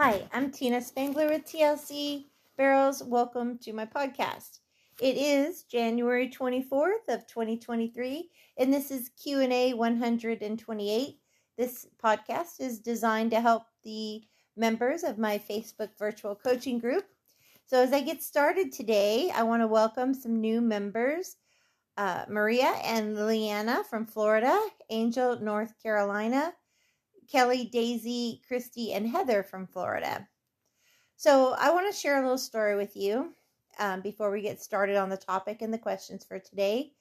Hi, I'm Tina Spangler with TLC Barrels. Welcome to my podcast. It is January 24th of 2023 and this is Q&A 128. This podcast is designed to help the members of my Facebook virtual coaching group. So as I get started today, I want to welcome some new members. Uh, Maria and Liliana from Florida, Angel, North Carolina, Kelly, Daisy, Christy, and Heather from Florida. So I want to share a little story with you um, before we get started on the topic and the questions for today.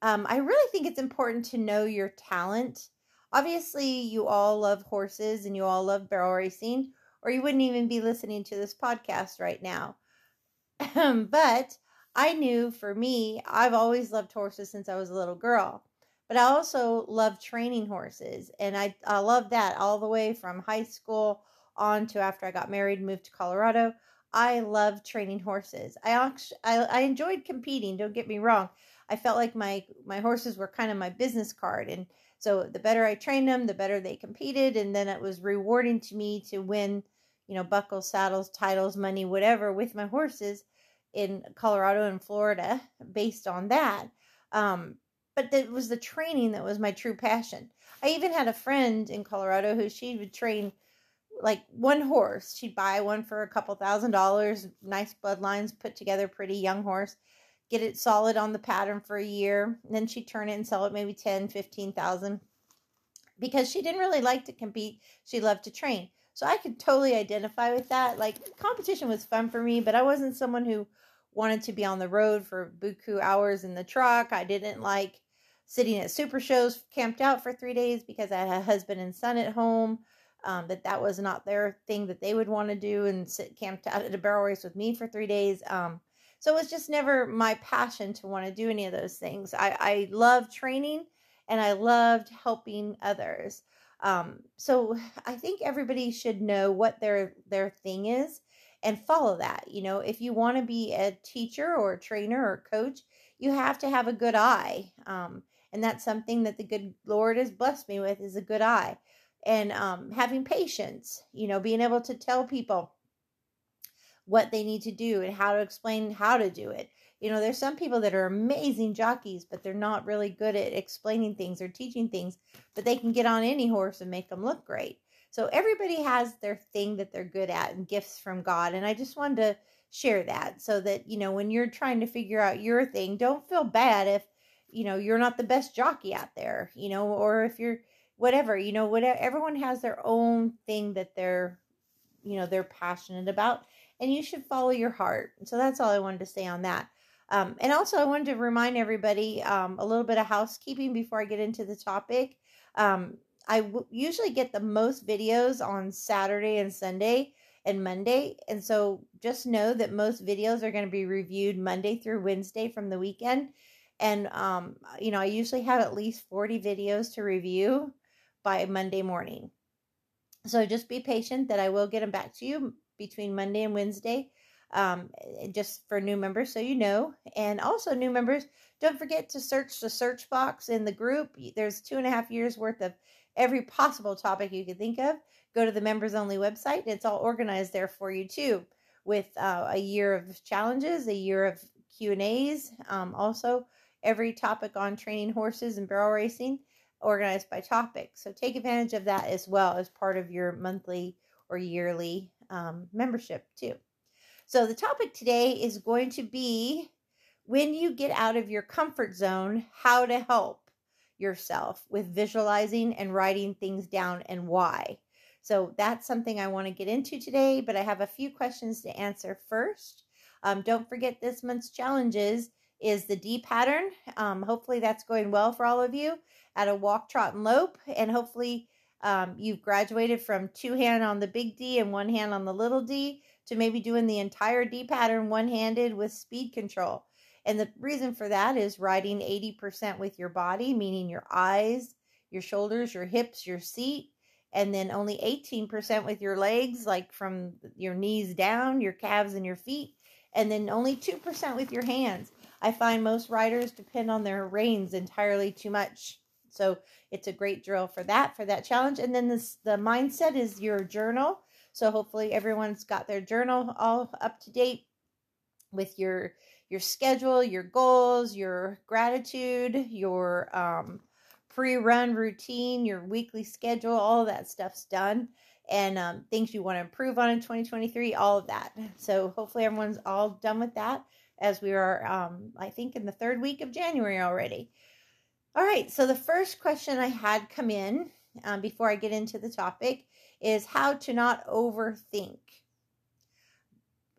Um, I really think it's important to know your talent. Obviously, you all love horses and you all love barrel racing, or you wouldn't even be listening to this podcast right now. but I knew for me, I've always loved horses since I was a little girl. But I also love training horses, and I I love that all the way from high school on to after I got married, moved to Colorado. I love training horses. I actually I, I enjoyed competing. Don't get me wrong. I felt like my my horses were kind of my business card, and so the better I trained them, the better they competed, and then it was rewarding to me to win, you know, buckles, saddles, titles, money, whatever with my horses in Colorado and Florida based on that. Um, but it was the training that was my true passion. I even had a friend in Colorado who she would train like one horse. She'd buy one for a couple thousand dollars, nice bloodlines, put together, pretty young horse, get it solid on the pattern for a year, then she'd turn it and sell it maybe 10, 15,000 because she didn't really like to compete. She loved to train. So I could totally identify with that. Like competition was fun for me, but I wasn't someone who wanted to be on the road for buku hours in the truck. I didn't like sitting at super shows camped out for three days because I had a husband and son at home. Um, that that was not their thing that they would want to do and sit camped out at a barrel race with me for three days. Um, so it was just never my passion to want to do any of those things. I, I love training and I loved helping others. Um, so I think everybody should know what their their thing is and follow that. You know, if you want to be a teacher or a trainer or a coach, you have to have a good eye. Um, and that's something that the good Lord has blessed me with is a good eye. And um, having patience, you know, being able to tell people what they need to do and how to explain how to do it. You know, there's some people that are amazing jockeys, but they're not really good at explaining things or teaching things, but they can get on any horse and make them look great. So everybody has their thing that they're good at and gifts from God. And I just wanted to share that so that, you know, when you're trying to figure out your thing, don't feel bad if, you know, you're not the best jockey out there, you know, or if you're whatever, you know, whatever everyone has their own thing that they're, you know, they're passionate about and you should follow your heart. So that's all I wanted to say on that. Um, and also, I wanted to remind everybody um, a little bit of housekeeping before I get into the topic. Um, I w- usually get the most videos on Saturday and Sunday and Monday. And so just know that most videos are going to be reviewed Monday through Wednesday from the weekend. And, um, you know, I usually have at least 40 videos to review by Monday morning. So just be patient that I will get them back to you between Monday and Wednesday, um, just for new members so you know. And also, new members, don't forget to search the search box in the group. There's two and a half years worth of every possible topic you could think of. Go to the members only website. It's all organized there for you too, with uh, a year of challenges, a year of Q and A's. Um, also, every topic on training horses and barrel racing organized by topic. So take advantage of that as well as part of your monthly or yearly um, membership too. So the topic today is going to be when you get out of your comfort zone, how to help yourself with visualizing and writing things down and why. So that's something I want to get into today, but I have a few questions to answer first. Um, don't forget this month's challenges is the D pattern. Um, hopefully that's going well for all of you at a walk, trot, and lope, and hopefully um, you've graduated from two hand on the big D and one hand on the little D to maybe doing the entire D pattern one handed with speed control. And the reason for that is riding 80% with your body, meaning your eyes, your shoulders, your hips, your seat, and then only 18% with your legs, like from your knees down, your calves, and your feet, and then only 2% with your hands. I find most riders depend on their reins entirely too much. So it's a great drill for that, for that challenge. And then this, the mindset is your journal. So hopefully everyone's got their journal all up to date with your your schedule, your goals, your gratitude, your um, pre-run routine, your weekly schedule, all that stuff's done and um, things you want to improve on in 2023, all of that. So hopefully everyone's all done with that as we are, um, I think, in the third week of January already. All right, so the first question I had come in um, before I get into the topic is how to not overthink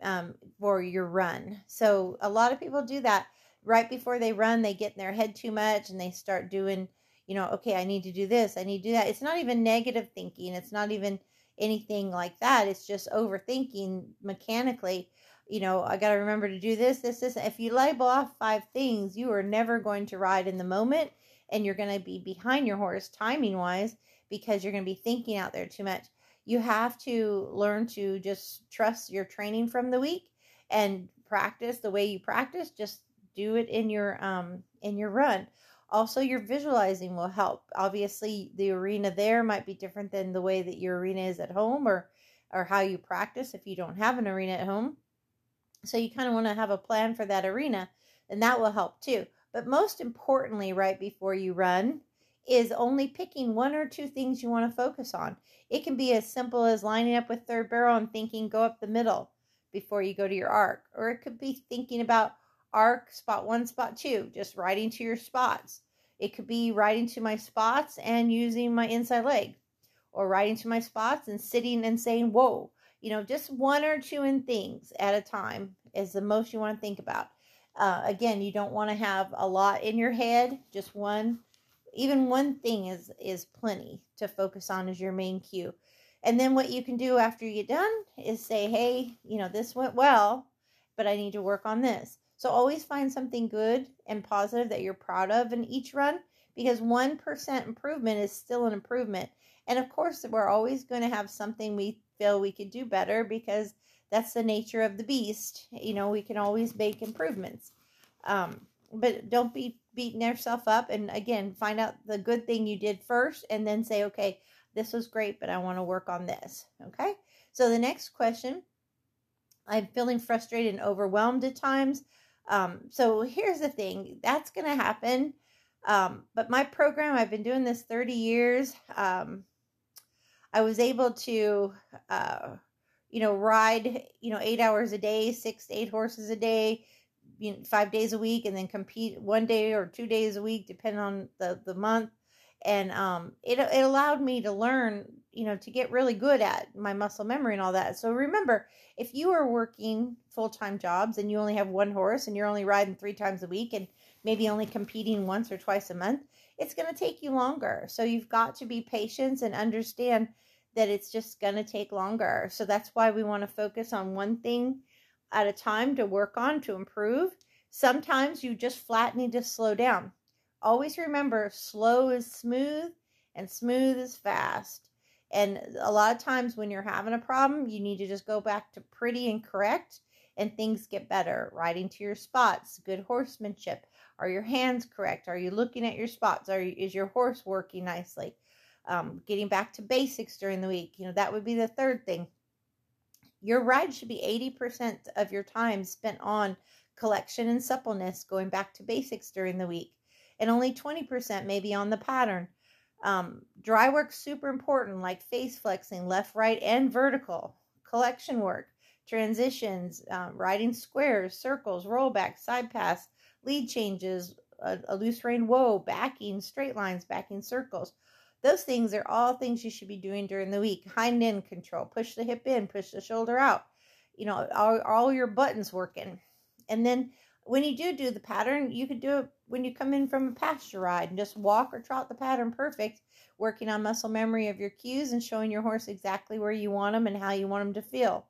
um, for your run. So a lot of people do that right before they run, they get in their head too much and they start doing, you know, okay, I need to do this, I need to do that. It's not even negative thinking, it's not even anything like that. It's just overthinking mechanically. You know, I got to remember to do this, this, this. If you label off five things, you are never going to ride in the moment and you're going to be behind your horse timing wise because you're going to be thinking out there too much. You have to learn to just trust your training from the week and practice the way you practice. Just do it in your um in your run. Also, your visualizing will help. Obviously, the arena there might be different than the way that your arena is at home or or how you practice if you don't have an arena at home. So you kind of want to have a plan for that arena, and that will help too. But most importantly, right before you run, is only picking one or two things you want to focus on. It can be as simple as lining up with third barrel and thinking go up the middle before you go to your arc, or it could be thinking about arc spot one, spot two, just riding to your spots. It could be riding to my spots and using my inside leg, or riding to my spots and sitting and saying, Whoa, you know, just one or two in things at a time is the most you want to think about. Uh, again, you don't want to have a lot in your head, just one. Even one thing is is plenty to focus on as your main cue. And then what you can do after you get done is say, hey, you know, this went well, but I need to work on this. So always find something good and positive that you're proud of in each run because 1% improvement is still an improvement. And of course, we're always going to have something we feel we could do better because that's the nature of the beast. You know, we can always make improvements. Um, but don't be beating yourself up. And again, find out the good thing you did first and then say, okay, this was great, but I want to work on this. Okay. So the next question I'm feeling frustrated and overwhelmed at times. Um, so here's the thing that's going to happen. Um, but my program, I've been doing this 30 years. Um, I was able to, uh, you know, ride, you know, eight hours a day, six to eight horses a day, you know, five days a week, and then compete one day or two days a week, depending on the, the month. And um, it, it allowed me to learn, you know, to get really good at my muscle memory and all that. So remember, if you are working full time jobs and you only have one horse and you're only riding three times a week and maybe only competing once or twice a month, it's going to take you longer. So you've got to be patient and understand that it's just going to take longer. So that's why we want to focus on one thing at a time to work on to improve. Sometimes you just flat need to slow down. Always remember slow is smooth and smooth is fast. And a lot of times when you're having a problem, you need to just go back to pretty and correct and things get better. Riding to your spots, good horsemanship. Are your hands correct? Are you looking at your spots? Are you, is your horse working nicely? Um, getting back to basics during the week. You know, that would be the third thing. Your ride should be 80% of your time spent on collection and suppleness, going back to basics during the week, and only 20% maybe on the pattern. Um, dry work super important, like face flexing, left, right, and vertical. Collection work, transitions, um, riding squares, circles, rollbacks, side pass, lead changes, a, a loose rein whoa, backing, straight lines, backing circles. Those things are all things you should be doing during the week. Hind end control, push the hip in, push the shoulder out. You know, all, all your buttons working. And then when you do do the pattern, you could do it when you come in from a pasture ride and just walk or trot the pattern perfect, working on muscle memory of your cues and showing your horse exactly where you want them and how you want them to feel.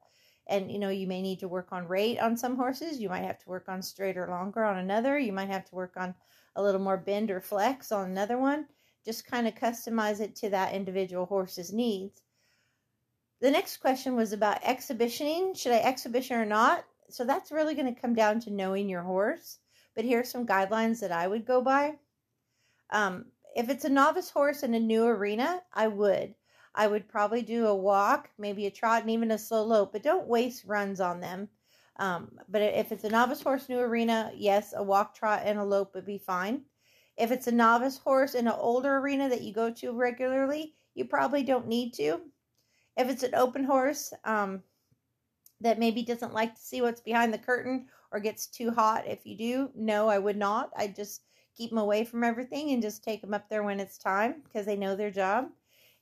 And you know, you may need to work on rate on some horses, you might have to work on straight or longer on another, you might have to work on a little more bend or flex on another one. Just kind of customize it to that individual horse's needs. The next question was about exhibitioning. Should I exhibition or not? so that's really going to come down to knowing your horse. But here are some guidelines that I would go by. Um, if it's a novice horse in a new arena, I would. I would probably do a walk, maybe a trot, and even a slow lope, but don't waste runs on them. Um, but if it's a novice horse new arena, yes, a walk, trot, and a lope would be fine. If it's a novice horse in an older arena that you go to regularly, you probably don't need to. If it's an open horse um, that maybe doesn't like to see what's behind the curtain or gets too hot, if you do, no, I would not. I just keep them away from everything and just take them up there when it's time because they know their job.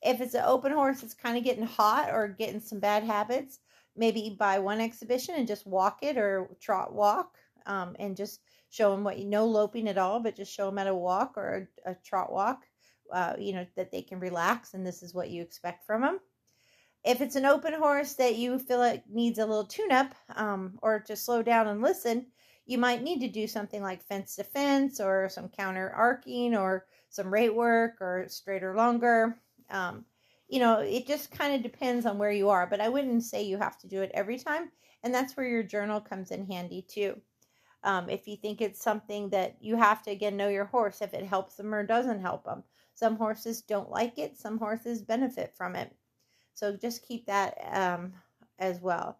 If it's an open horse that's kind of getting hot or getting some bad habits, maybe buy one exhibition and just walk it or trot walk um, and just show them what you know loping at all but just show them how to walk or a, a trot walk uh, you know that they can relax and this is what you expect from them if it's an open horse that you feel like needs a little tune up um, or to slow down and listen you might need to do something like fence to fence or some counter arcing or some rate work or straighter longer um, you know it just kind of depends on where you are but i wouldn't say you have to do it every time and that's where your journal comes in handy too um, if you think it's something that you have to again know your horse. If it helps them or doesn't help them. Some horses don't like it. Some horses benefit from it. So just keep that um, as well.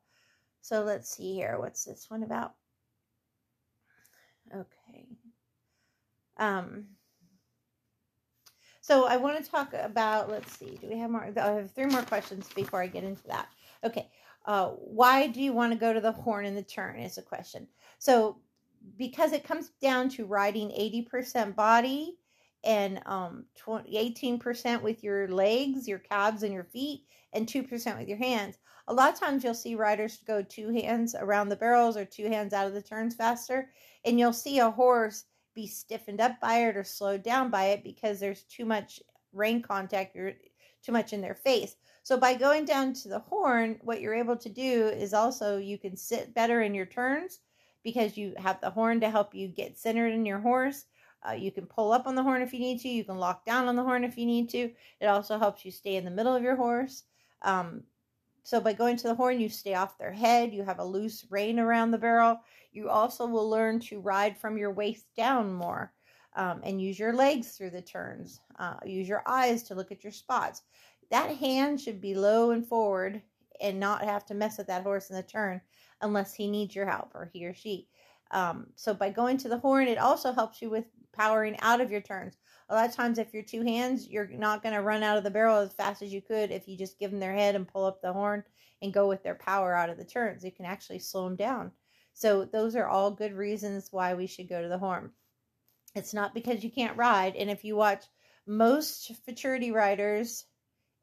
So let's see here. What's this one about? Okay. Um so i want to talk about let's see do we have more? I have three more questions before i get into that. Okay. Uh, why do you want to go to the horn in the turn is a question. So because it comes down to riding 80% body and um 20, 18% with your legs, your calves and your feet and 2% with your hands. A lot of times you'll see riders go two hands around the barrels or two hands out of the turns faster and you'll see a horse be stiffened up by it or slowed down by it because there's too much rein contact or too much in their face. So by going down to the horn, what you're able to do is also you can sit better in your turns because you have the horn to help you get centered in your horse. Uh, you can pull up on the horn if you need to. You can lock down on the horn if you need to. It also helps you stay in the middle of your horse. Um, so by going to the horn, you stay off their head. You have a loose rein around the barrel. You also will learn to ride from your waist down more um, and use your legs through the turns. Uh, use your eyes to look at your spots. That hand should be low and forward and not have to mess with that horse in the turn unless he needs your help or he or she. Um, so by going to the horn, it also helps you with powering out of your turns. A lot of times, if you're two hands, you're not going to run out of the barrel as fast as you could if you just give them their head and pull up the horn and go with their power out of the turns. You can actually slow them down. So those are all good reasons why we should go to the horn. It's not because you can't ride. And if you watch most futurity riders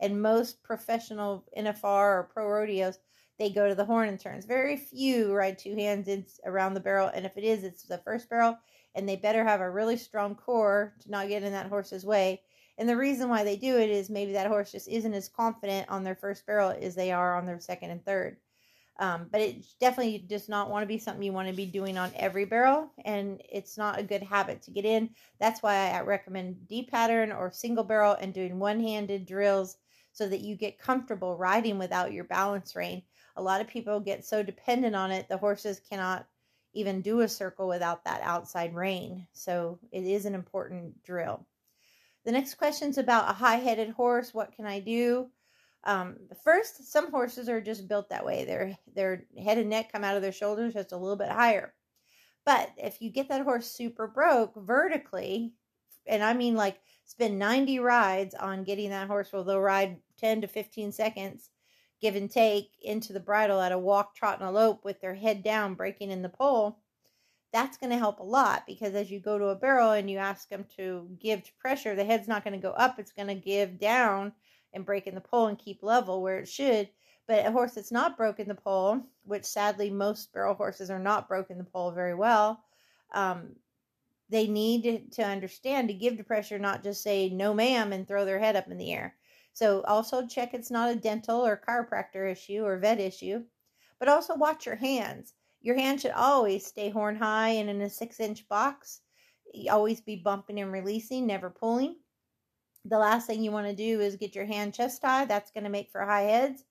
and most professional NFR or pro rodeos, they go to the horn and turns. Very few ride two hands around the barrel, and if it is, it's the first barrel, and they better have a really strong core to not get in that horse's way. And the reason why they do it is maybe that horse just isn't as confident on their first barrel as they are on their second and third. Um, but it definitely does not want to be something you want to be doing on every barrel, and it's not a good habit to get in. That's why I recommend D pattern or single barrel and doing one handed drills so that you get comfortable riding without your balance rein a lot of people get so dependent on it, the horses cannot even do a circle without that outside rein. So it is an important drill. The next question is about a high-headed horse. What can I do? Um, first, some horses are just built that way. Their their head and neck come out of their shoulders just a little bit higher. But if you get that horse super broke vertically, and I mean like spend 90 rides on getting that horse, well, they'll ride 10 to 15 seconds give and take into the bridle at a walk, trot, and a lope with their head down, breaking in the poll, that's going to help a lot because as you go to a barrel and you ask them to give to pressure, the head's not going to go up, it's going to give down and break in the poll and keep level where it should. But a horse that's not broken the poll, which sadly most barrel horses are not broken the poll very well, um, they need to understand to give to pressure, not just say no ma'am and throw their head up in the air. So also check it's not a dental or chiropractor issue or vet issue, but also watch your hands. Your hand should always stay horn high and in a six inch box. You always be bumping and releasing, never pulling. The last thing you want to do is get your hand chest high. That's going to make for high heads.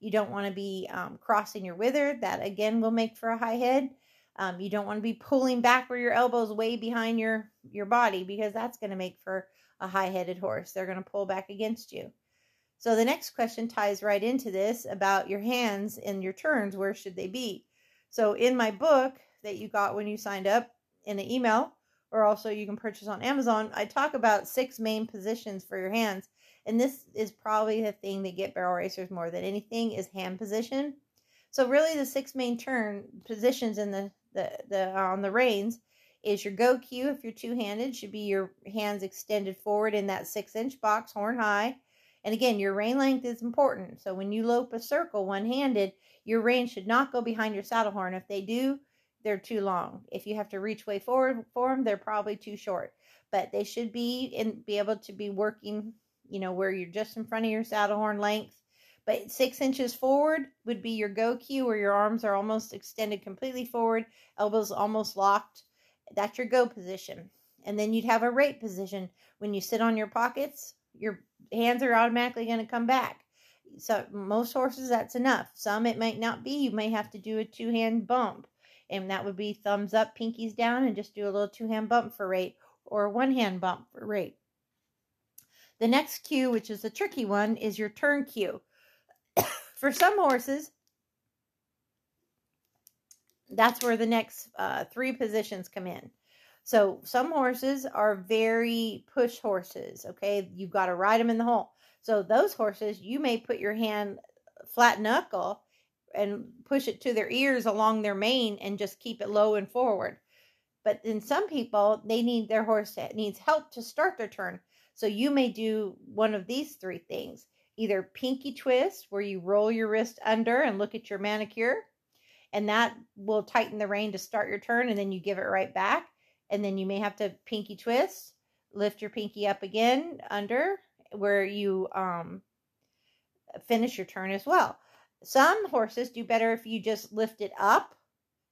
You don't want to be um, crossing your wither. That again will make for a high head. Um, you don't want to be pulling back where your elbows way behind your your body because that's going to make for a high headed horse. They're going to pull back against you. So the next question ties right into this about your hands and your turns. Where should they be? So in my book that you got when you signed up in an email, or also you can purchase on Amazon, I talk about six main positions for your hands. And this is probably the thing that get barrel racers more than anything is hand position. So really the six main turn positions in the, the, the on the reins is your go cue if you're two-handed should be your hands extended forward in that six inch box horn high and again, your rein length is important. So when you lope a circle one handed, your rein should not go behind your saddle horn. If they do, they're too long. If you have to reach way forward for them, they're probably too short. But they should be and be able to be working, you know, where you're just in front of your saddle horn length. But six inches forward would be your go cue, where your arms are almost extended completely forward, elbows almost locked. That's your go position. And then you'd have a rate position. When you sit on your pockets, your hands are automatically going to come back. So most horses that's enough. Some it might not be. You may have to do a two hand bump, and that would be thumbs up, pinkies down, and just do a little two hand bump for rate or one hand bump for rate. The next cue, which is the tricky one, is your turn cue. for some horses, that's where the next uh, three positions come in. So some horses are very push horses. Okay, you've got to ride them in the hole. So those horses, you may put your hand uh, flat knuckle and push it to their ears along their mane and just keep it low and forward. But in some people, they need their horse needs help to start their turn. So you may do one of these three things. Either pinky twist, where you roll your wrist under and look at your manicure, and that will tighten the rein to start your turn, and then you give it right back and then you may have to pinky twist, lift your pinky up again under where you um, finish your turn as well. Some horses do better if you just lift it up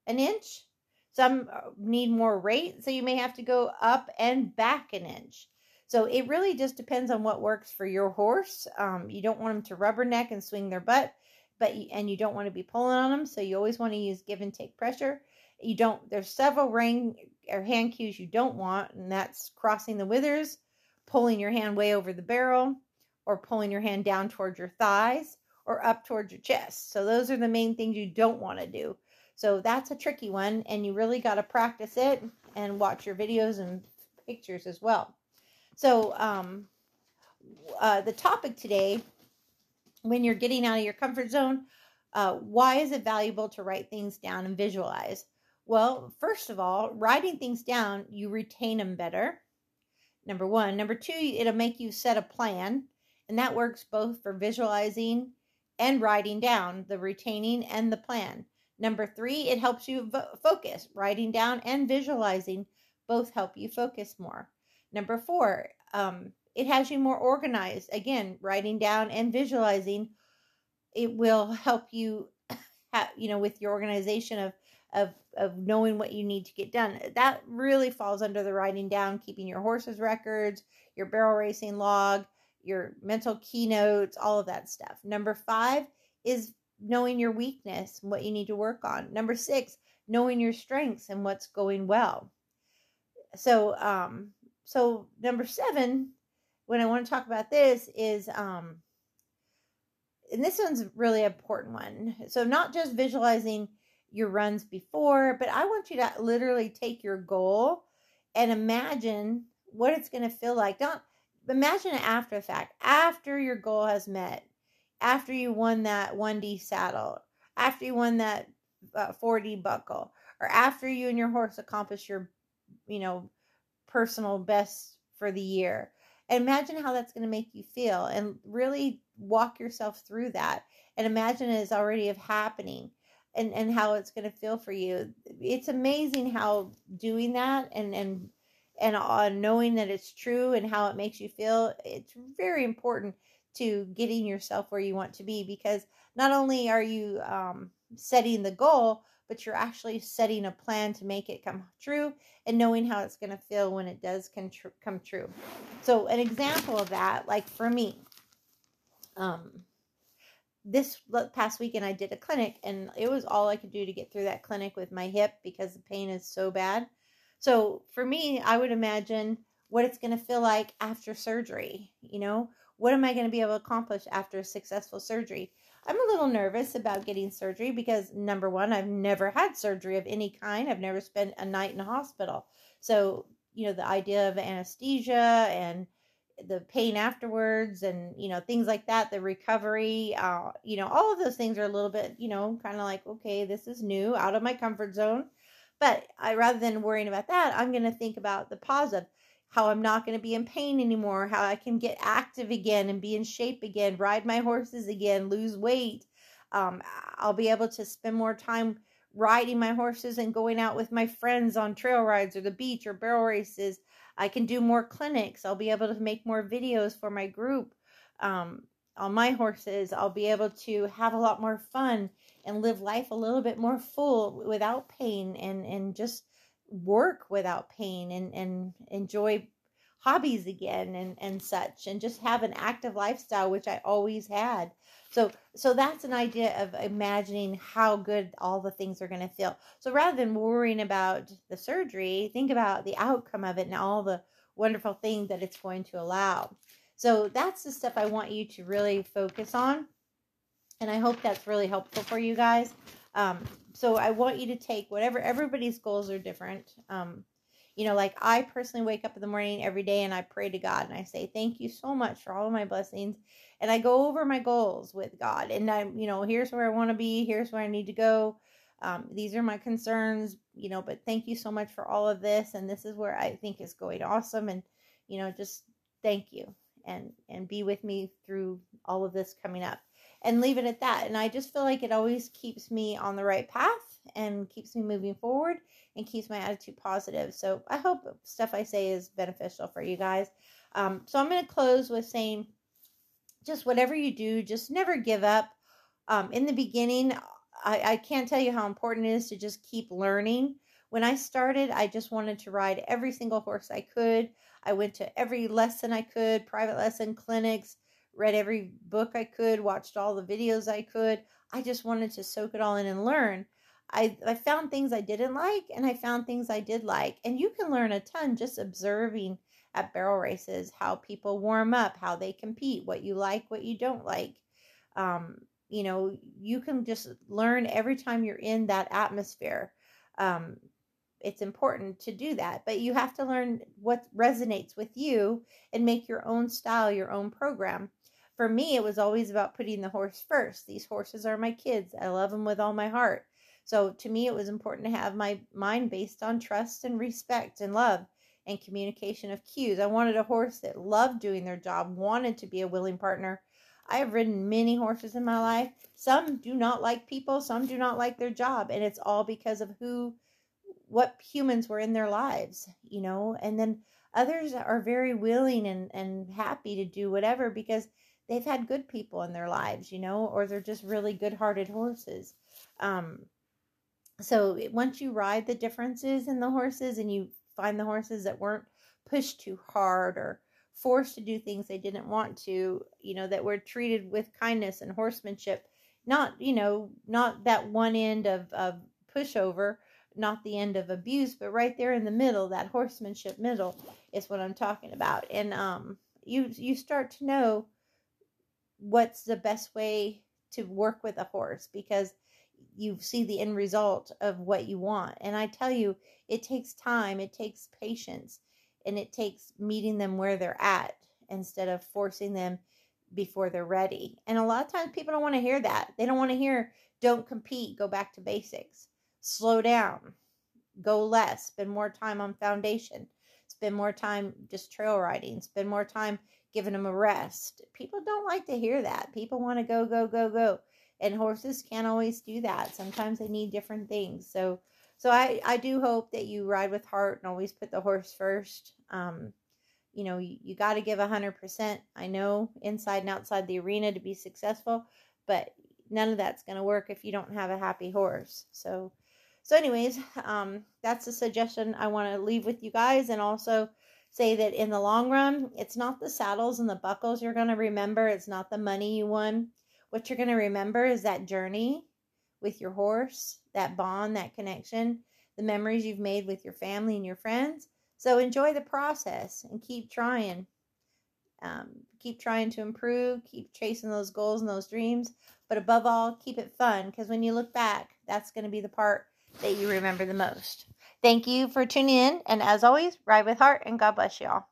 an inch. Some uh, need more rate, so you may have to go up and back an inch. So it really just depends on what works for your horse. Um, you don't want them to rubberneck and swing their butt, but and you don't want to be pulling on them, so you always want to use give and take pressure. You don't. There's several ring or hand cues you don't want, and that's crossing the withers, pulling your hand way over the barrel, or pulling your hand down towards your thighs or up towards your chest. So those are the main things you don't want to do. So that's a tricky one, and you really got to practice it and watch your videos and pictures as well. So um, uh, the topic today, when you're getting out of your comfort zone, uh, why is it valuable to write things down and visualize? Well, first of all, writing things down, you retain them better. Number one. Number two, it'll make you set a plan. And that works both for visualizing and writing down the retaining and the plan. Number three, it helps you vo- focus. Writing down and visualizing both help you focus more. Number four, um, it has you more organized. Again, writing down and visualizing it will help you have, you know with your organization of of of knowing what you need to get done. That really falls under the writing down, keeping your horses records, your barrel racing log, your mental keynotes, all of that stuff. Number 5 is knowing your weakness and what you need to work on. Number 6, knowing your strengths and what's going well. So um so number 7 what I want to talk about this is um and this one's really important one. So not just visualizing your runs before, but I want you to literally take your goal and imagine what it's going to feel like. Don't imagine it after the fact, after your goal has met, after you won that 1D saddle, after you won that uh, 4D buckle, or after you and your horse accomplish your, you know, personal best for the year, Imagine how that's going to make you feel and really walk yourself through that and imagine it is already of happening and and how it's going to feel for you. It's amazing how doing that and and and uh, knowing that it's true and how it makes you feel it's very important to getting yourself where you want to be because not only are you um, setting the goal but you're actually setting a plan to make it come true and knowing how it's going to feel when it does come, tr- come true so an example of that like for me um this past weekend I did a clinic and it was all I could do to get through that clinic with my hip because the pain is so bad. So for me, I would imagine what it's going to feel like after surgery, you know, what am I going to be able to accomplish after a successful surgery? I'm a little nervous about getting surgery because number one, I've never had surgery of any kind. I've never spent a night in a hospital. So, you know, the idea of anesthesia and the pain afterwards and, you know, things like that, the recovery, uh, you know, all of those things are a little bit, you know, kind of like, okay, this is new, out of my comfort zone. But I rather than worrying about that, I'm going to think about the positive how I'm not going to be in pain anymore, how I can get active again and be in shape again, ride my horses again, lose weight. Um, I'll be able to spend more time riding my horses and going out with my friends on trail rides or the beach or barrel races. I can do more clinics. I'll be able to make more videos for my group um, on my horses. I'll be able to have a lot more fun and live life a little bit more full without pain and, and just work without pain and, and enjoy hobbies again and, and such and just have an active lifestyle which I always had. So so that's an idea of imagining how good all the things are going to feel. So rather than worrying about the surgery, think about the outcome of it and all the wonderful things that it's going to allow. So that's the stuff I want you to really focus on. And I hope that's really helpful for you guys. Um, so I want you to take whatever everybody's goals are different. Um, you know, like I personally wake up in the morning every day and I pray to God and I say, Thank you so much for all of my blessings. And I go over my goals with God. And I'm, you know, here's where I want to be, here's where I need to go. Um, these are my concerns, you know, but thank you so much for all of this. And this is where I think is going awesome. And, you know, just thank you and and be with me through all of this coming up and leave it at that. And I just feel like it always keeps me on the right path and keeps me moving forward and keeps my attitude positive. So I hope stuff I say is beneficial for you guys. Um, so I'm going to close with saying just whatever you do, just never give up. Um, in the beginning, I, I can't tell you how important it is to just keep learning. When I started, I just wanted to ride every single horse I could. I went to every lesson I could, private lesson, clinics, read every book I could, watched all the videos I could. I just wanted to soak it all in and learn. I, I found things I didn't like and I found things I did like. And you can learn a ton just observing at barrel races how people warm up, how they compete, what you like, what you don't like. Um, you know, you can just learn every time you're in that atmosphere. Um, it's important to do that, but you have to learn what resonates with you and make your own style, your own program for me, it was always about putting the horse first. These horses are my kids. I love them with all my heart. So to me, it was important to have my mind based on trust and respect and love and communication of cues. I wanted a horse that loved doing their job, wanted to be a willing partner. I have ridden many horses in my life. Some do not like people, some do not like their job, and it's all because of who, what humans were in their lives, you know. And then others are very willing and, and happy to do whatever because they've had good people in their lives, you know, or they're just really good hearted horses. Um, so once you ride the differences in the horses and you find the horses that weren't pushed too hard or forced to do things they didn't want to, you know, that were treated with kindness and horsemanship, not, you know, not that one end of, of pushover, not the end of abuse, but right there in the middle, that horsemanship middle is what I'm talking about. And um you you start to know what's the best way to work with a horse because you see the end result of what you want. And I tell you, it takes time, it takes patience, and it takes meeting them where they're at instead of forcing them before they're ready. And a lot of times people don't want to hear that. They don't want to hear, don't compete, go back to basics, slow down, go less, spend more time on foundation, spend more time just trail riding, spend more time giving them a rest. People don't like to hear that. People want to go, go, go, go. And horses can't always do that. Sometimes they need different things. So, so I, I do hope that you ride with heart and always put the horse first. Um, you know, you, you got to give a hundred percent. I know inside and outside the arena to be successful, but none of that's going to work if you don't have a happy horse. So, so anyways, um, that's a suggestion I want to leave with you guys. And also, say that in the long run, it's not the saddles and the buckles you're going to remember, it's not the money you won. What you're going to remember is that journey with your horse, that bond, that connection, the memories you've made with your family and your friends. So enjoy the process and keep trying. Um, keep trying to improve, keep chasing those goals and those dreams, but above all, keep it fun because when you look back, that's going to be the part that you remember the most. Thank you for tuning in. And as always, ride with heart and God bless y'all.